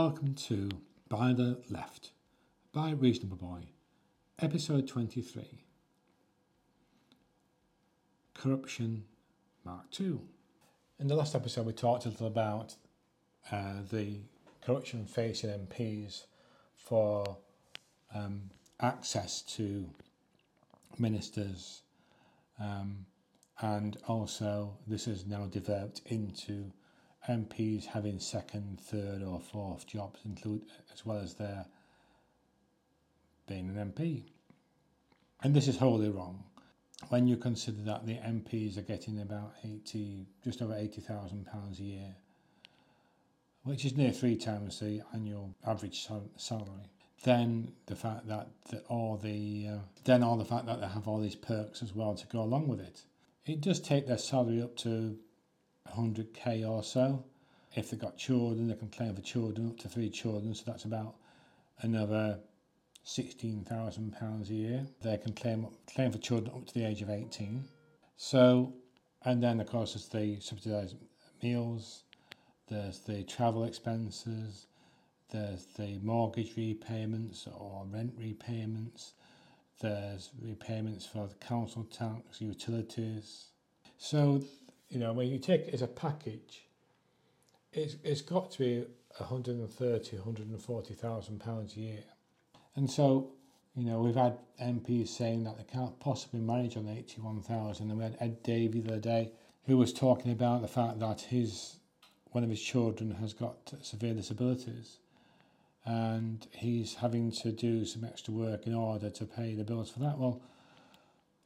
Welcome to By the Left by Reasonable Boy, episode 23 Corruption Mark II. In the last episode, we talked a little about uh, the corruption facing MPs for um, access to ministers, um, and also this has now developed into MPs having second, third, or fourth jobs, include as well as their being an MP. And this is wholly wrong when you consider that the MPs are getting about 80, just over £80,000 a year, which is near three times the annual average sal- salary. Then the fact that the, all the uh, then all the fact that they have all these perks as well to go along with it, it does take their salary up to 100k or so. If they've got children, they can claim for children up to three children, so that's about another £16,000 a year. They can claim claim for children up to the age of 18. So, and then of course there's the subsidised meals, there's the travel expenses, there's the mortgage repayments or rent repayments, there's repayments for the council tax, utilities. So, you know, when you take it as a package, it's, it's got to be 130, 140,000 pounds a year. And so, you know, we've had MPs saying that they can't possibly manage on 81,000. And we had Ed Davey the other day who was talking about the fact that his one of his children has got severe disabilities and he's having to do some extra work in order to pay the bills for that. Well,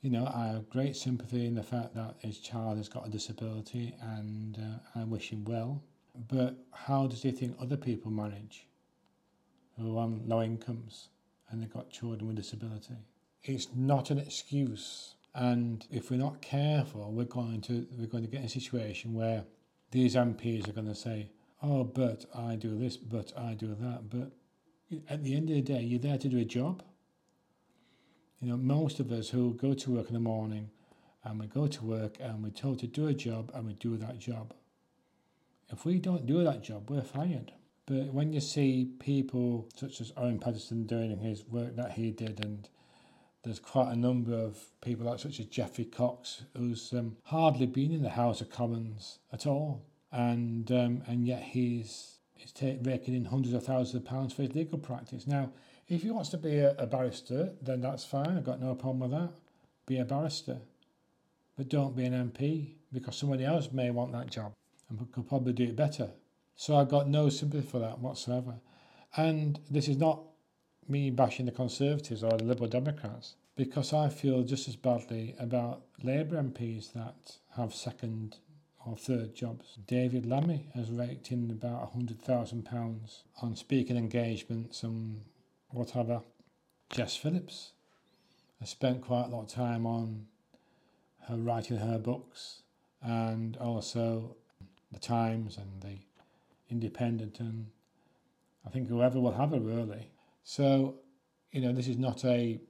you know, I have great sympathy in the fact that his child has got a disability and uh, I wish him well. But how does he think other people manage who are on low incomes and they've got children with disability? It's not an excuse. And if we're not careful, we're going to we're going to get in a situation where these MPs are going to say, "Oh, but I do this, but I do that." But at the end of the day, you're there to do a job. You know, most of us who go to work in the morning and we go to work and we're told to do a job and we do that job. If we don't do that job, we're fired. But when you see people such as Owen Paterson doing his work that he did, and there's quite a number of people like such as Geoffrey Cox, who's um, hardly been in the House of Commons at all, and um, and yet he's he's take, raking in hundreds of thousands of pounds for his legal practice. Now, if he wants to be a, a barrister, then that's fine. I've got no problem with that. Be a barrister, but don't be an MP because somebody else may want that job and could probably do it better. So I've got no sympathy for that whatsoever. And this is not me bashing the Conservatives or the Liberal Democrats, because I feel just as badly about Labour MPs that have second or third jobs. David Lammy has raked in about £100,000 on speaking engagements and whatever. Jess Phillips has spent quite a lot of time on her writing her books and also the Times and the Independent and I think whoever will have her really. So, you know, this is not a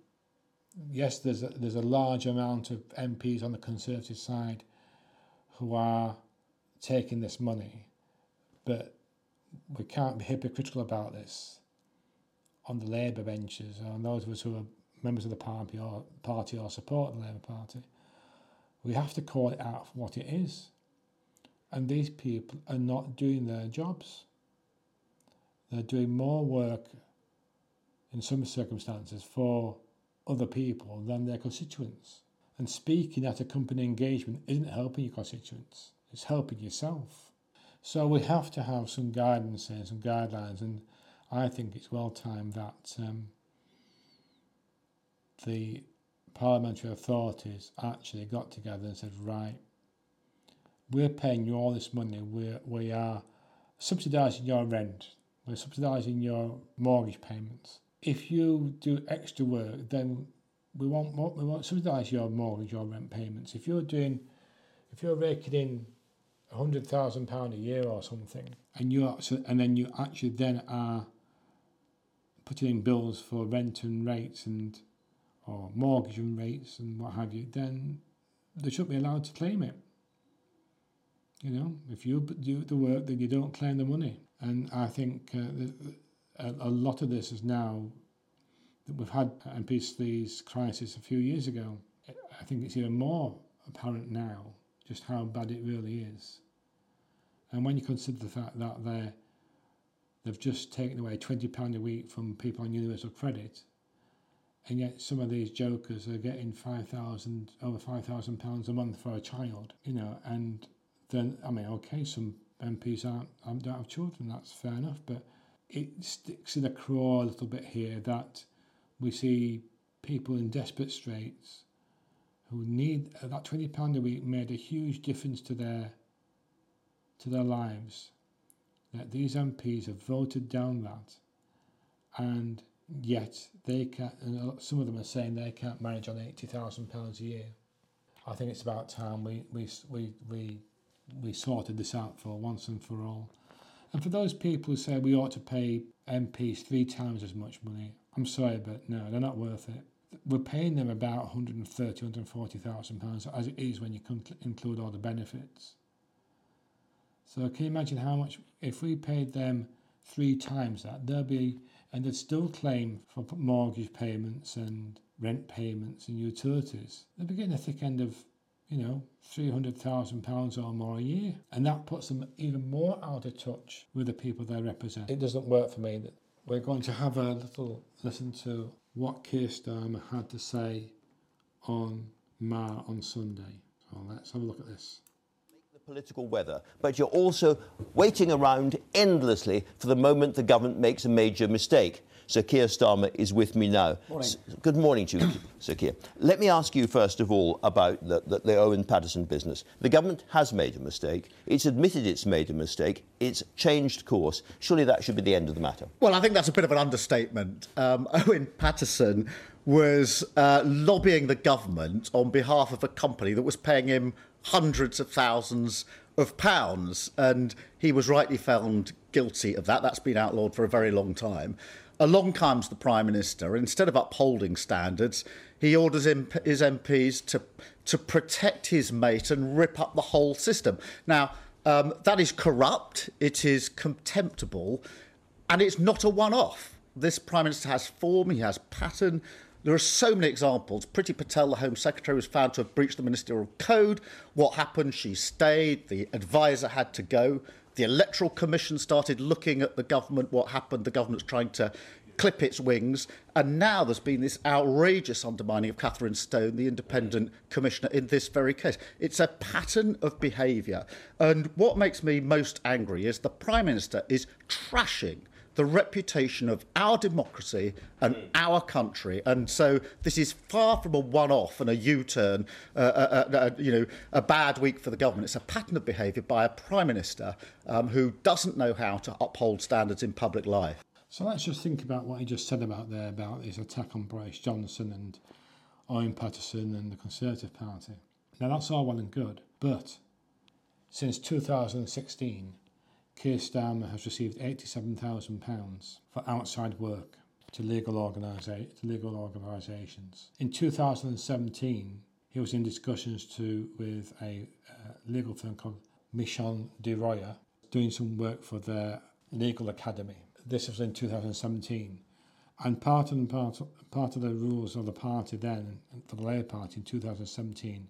yes. There's a, there's a large amount of MPs on the Conservative side who are taking this money, but we can't be hypocritical about this on the Labour benches and those of us who are members of the party or support the Labour Party. We have to call it out for what it is. And these people are not doing their jobs. They're doing more work in some circumstances for other people than their constituents. And speaking at a company engagement isn't helping your constituents, it's helping yourself. So we have to have some guidance and some guidelines, and I think it's well timed that um, the parliamentary authorities actually got together and said, right, we're paying you all this money, we we are subsidising your rent, we're subsidising your mortgage payments. If you do extra work, then we won't we won't subsidise your mortgage or rent payments. If you're doing, if you're raking in a hundred thousand pound a year or something, and you are, and then you actually then are putting in bills for rent and rates and or mortgage and rates and what have you, then they shouldn't be allowed to claim it. You know, if you do the work, then you don't claim the money. And I think uh, a, a lot of this is now that we've had MP3's crisis a few years ago. I think it's even more apparent now just how bad it really is. And when you consider the fact that they they've just taken away £20 a week from people on universal credit, and yet some of these jokers are getting 5,000, over £5,000 a month for a child, you know, and then, I mean, okay, some MPs aren't, don't have children, that's fair enough, but it sticks in the craw a little bit here that we see people in desperate straits who need that twenty pound a week made a huge difference to their to their lives. That these MPs have voted down that, and yet they can. And uh, some of them are saying they can't manage on eighty thousand pounds a year. I think it's about time we we we we we sorted this out for once and for all. And for those people who say we ought to pay MPs three times as much money, I'm sorry, but no, they're not worth it. We're paying them about 130, 140,000 pounds as it is when you include all the benefits. So can you imagine how much if we paid them three times that they'll be and they'd still claim for mortgage payments and rent payments and utilities. They'd be getting a thick end of you know, £300,000 or more a year. And that puts them even more out of touch with the people they represent. It doesn't work for me. That we're going to have a little listen to what Keir Starmer had to say on Marr on Sunday. So let's have a look at this political weather, but you're also waiting around endlessly for the moment the government makes a major mistake. Sir Keir Starmer is with me now. Morning. good morning to you, Sir Keir. Let me ask you first of all about the, the, the, Owen Paterson business. The government has made a mistake. It's admitted it's made a mistake. It's changed course. Surely that should be the end of the matter. Well, I think that's a bit of an understatement. Um, Owen Paterson was uh, lobbying the government on behalf of a company that was paying him hundreds of thousands of pounds, and he was rightly found guilty of that. That's been outlawed for a very long time. Along comes the Prime Minister, instead of upholding standards, he orders his MPs to, to protect his mate and rip up the whole system. Now, um, that is corrupt, it is contemptible, and it's not a one off. This Prime Minister has form, he has pattern. There are so many examples. Priti Patel, the Home Secretary, was found to have breached the ministerial code. What happened? She stayed. The advisor had to go. The Electoral Commission started looking at the government, what happened. The government's trying to clip its wings. And now there's been this outrageous undermining of Kathryn Stone, the independent commissioner, in this very case. It's a pattern of behaviour. And what makes me most angry is the Prime Minister is trashing the reputation of our democracy and mm. our country. And so this is far from a one-off and a U-turn, uh, uh, uh, uh, you know, a bad week for the government. It's a pattern of behaviour by a prime minister um, who doesn't know how to uphold standards in public life. So let's just think about what he just said about there about his attack on Boris Johnson and Owen Paterson and the Conservative Party. Now that's all well and good, but since 2016 Keir Starmer has received £87,000 for outside work to legal, organisa- to legal organisations. In 2017, he was in discussions to, with a uh, legal firm called Mishcon de Reya, doing some work for their legal academy. This was in 2017. And part of, part, part of the rules of the party then, for the Labour Party in 2017,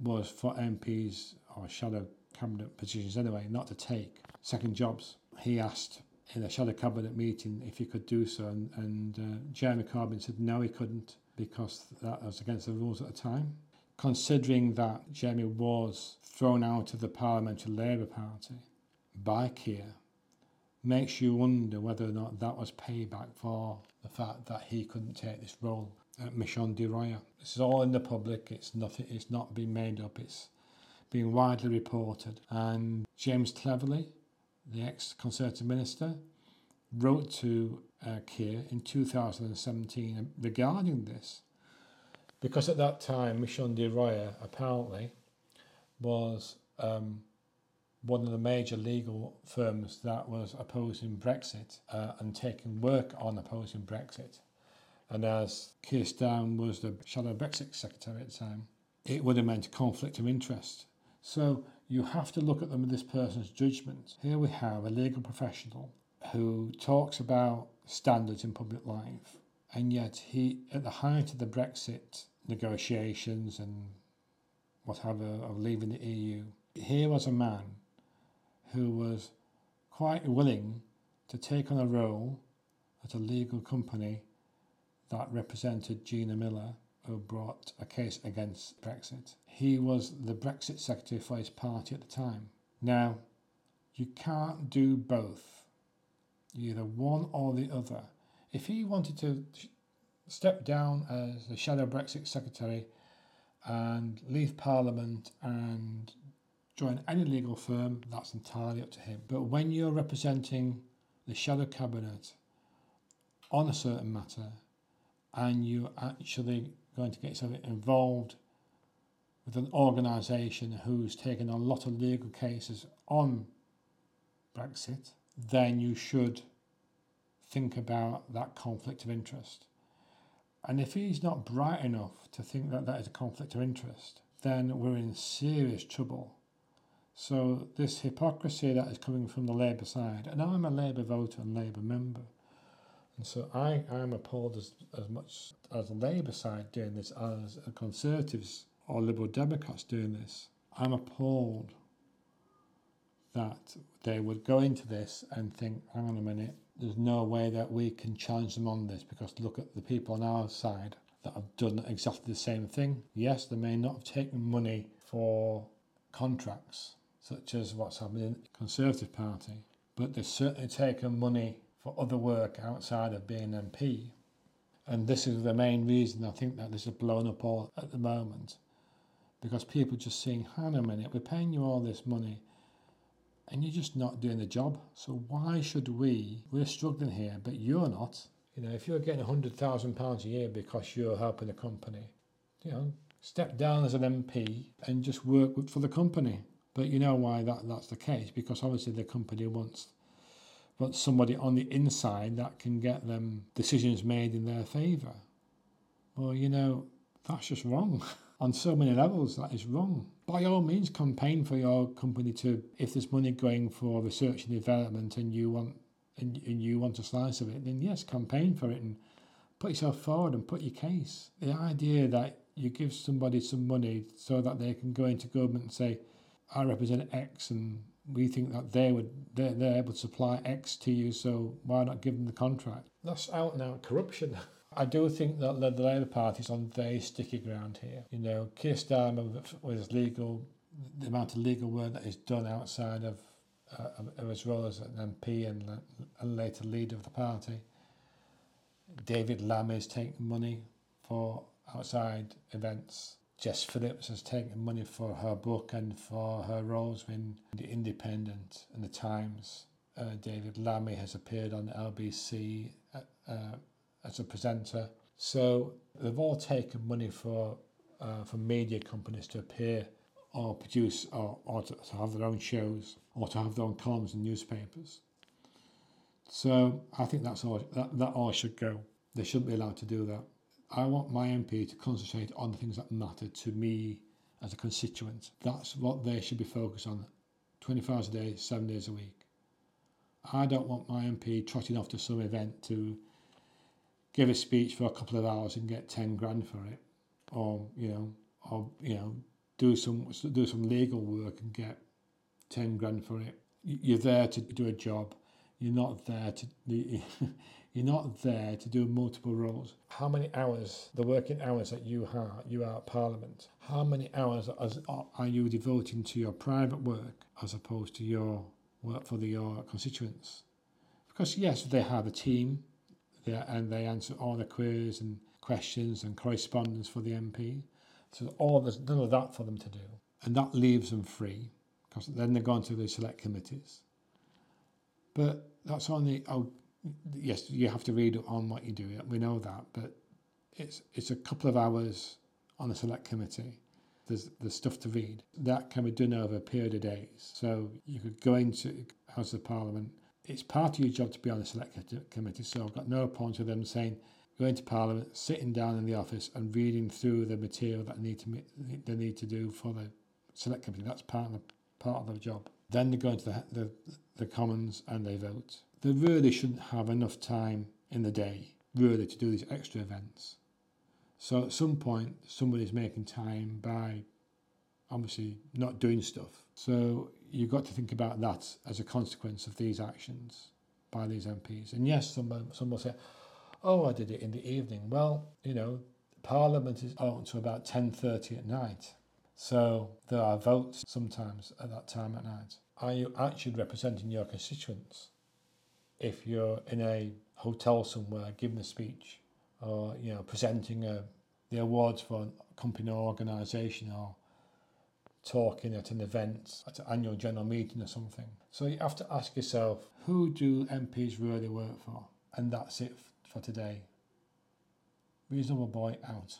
was for MPs or shadow cabinet positions anyway, not to take second jobs. He asked in a shadow cabinet meeting if he could do so, and, and uh, Jeremy Corbyn said no, he couldn't because that was against the rules at the time. Considering that Jeremy was thrown out of the Parliamentary Labour Party by Keir, makes you wonder whether or not that was payback for the fact that he couldn't take this role at Mishcon de Reya. This is all in the public. It's nothing. It's not been made up. It's being widely reported. And James Cleverly, the ex Conservative minister, wrote to uh, Keir in 2017 regarding this. Because at that time, Mishcon de Reya apparently was um, one of the major legal firms that was opposing Brexit uh, and taking work on opposing Brexit. And as Keir Starmer was the shadow Brexit secretary at the time, it would have meant a conflict of interest So you have to look at them with this person's judgment. Here we have a legal professional who talks about standards in public life, and yet he, at the height of the Brexit negotiations and whatever of leaving the EU, here was a man who was quite willing to take on a role at a legal company that represented Gina Miller, who brought a case against Brexit. He was the Brexit secretary for his party at the time. Now, you can't do both, either one or the other. If he wanted to step down as the shadow Brexit secretary and leave Parliament and join any legal firm, that's entirely up to him. But when you're representing the shadow cabinet on a certain matter and you're actually going to get yourself involved with an organisation who's taken a lot of legal cases on Brexit, then you should think about that conflict of interest. And if he's not bright enough to think that that is a conflict of interest, then we're in serious trouble. So, this hypocrisy that is coming from the Labour side, and I'm a Labour voter and Labour member, and so I am appalled as, as much as the Labour side doing this as a Conservatives or Liberal Democrats doing this. I'm appalled that they would go into this and think, hang on a minute, there's no way that we can challenge them on this because look at the people on our side that have done exactly the same thing. Yes, they may not have taken money for contracts, such as what's happening in the Conservative Party, but they've certainly taken money for other work outside of being MP. And this is the main reason I think that this is blown up all at the moment. Because people just saying, hang on a minute, we're paying you all this money and you're just not doing the job. So why should we? We're struggling here, but you're not. You know, if you're getting hundred thousand pounds a year because you're helping the company, you know, step down as an MP and just work for the company. But you know why that, that's the case? Because obviously the company wants wants somebody on the inside that can get them decisions made in their favour. Well, you know, that's just wrong. on so many levels, that is wrong. By all means campaign for your company to if there's money going for research and development and you want and, and you want a slice of it then yes campaign for it and put yourself forward and put your case. The idea that you give somebody some money so that they can go into government and say i represent x and we think that they would they're, they're able to supply x to you so why not give them the contract? That's out and out corruption I do think that the Labour Party is on very sticky ground here. You know, Keir Starmer with legal, the amount of legal work that is done outside of, uh, of his role as an MP and, and later leader of the party. David Lammy is taking money for outside events. Jess Phillips has taken money for her book and for her roles in The Independent and The Times. Uh, David Lammy has appeared on LBC uh, uh, as a presenter. So they've all taken money for uh, for media companies to appear or produce or, or to, to have their own shows or to have their own columns in newspapers. So I think that's all that, that all should go. They shouldn't be allowed to do that. I want my MP to concentrate on the things that matter to me as a constituent. That's what they should be focused on 24 hours a day, seven days a week. I don't want my MP trotting off to some event to give a speech for a couple of hours and get 10 grand for it. Or you know or you know do some do some legal work and get 10 grand for it. You're there to do a job. You're not there to you're not there to do multiple roles. How many hours the working hours that you have you are at parliament how many hours are you devoting to your private work as opposed to your work for the, your constituents? Because yes they have a team yeah, and they answer all the queries and questions and correspondence for the MP. So all there's none of that for them to do, and that leaves them free because then they're going to the select committees. But that's only oh yes, you have to read on what you do. We know that, but it's it's a couple of hours on a select committee. There's there's stuff to read that can be done over a period of days. So you could go into House of Parliament it's part of your job to be on the select committee, so I've got no point of them saying going to Parliament, sitting down in the office and reading through the material that need to they need to do for the select committee. That's part of the part of their job. Then they go into the, the the Commons and they vote. They really shouldn't have enough time in the day really to do these extra events. So at some point, somebody's making time by obviously not doing stuff. So you've got to think about that as a consequence of these actions by these MPs. And yes, some some will say, "Oh, I did it in the evening." Well, you know, Parliament is open to about ten thirty at night, so there are votes sometimes at that time at night. Are you actually representing your constituents? If you're in a hotel somewhere giving a speech, or you know presenting a, the awards for a company or organisation, or talking at an event, at an annual general meeting or something. So you have to ask yourself, who do MPs really work for? And that's it for today. Reasonable boy out.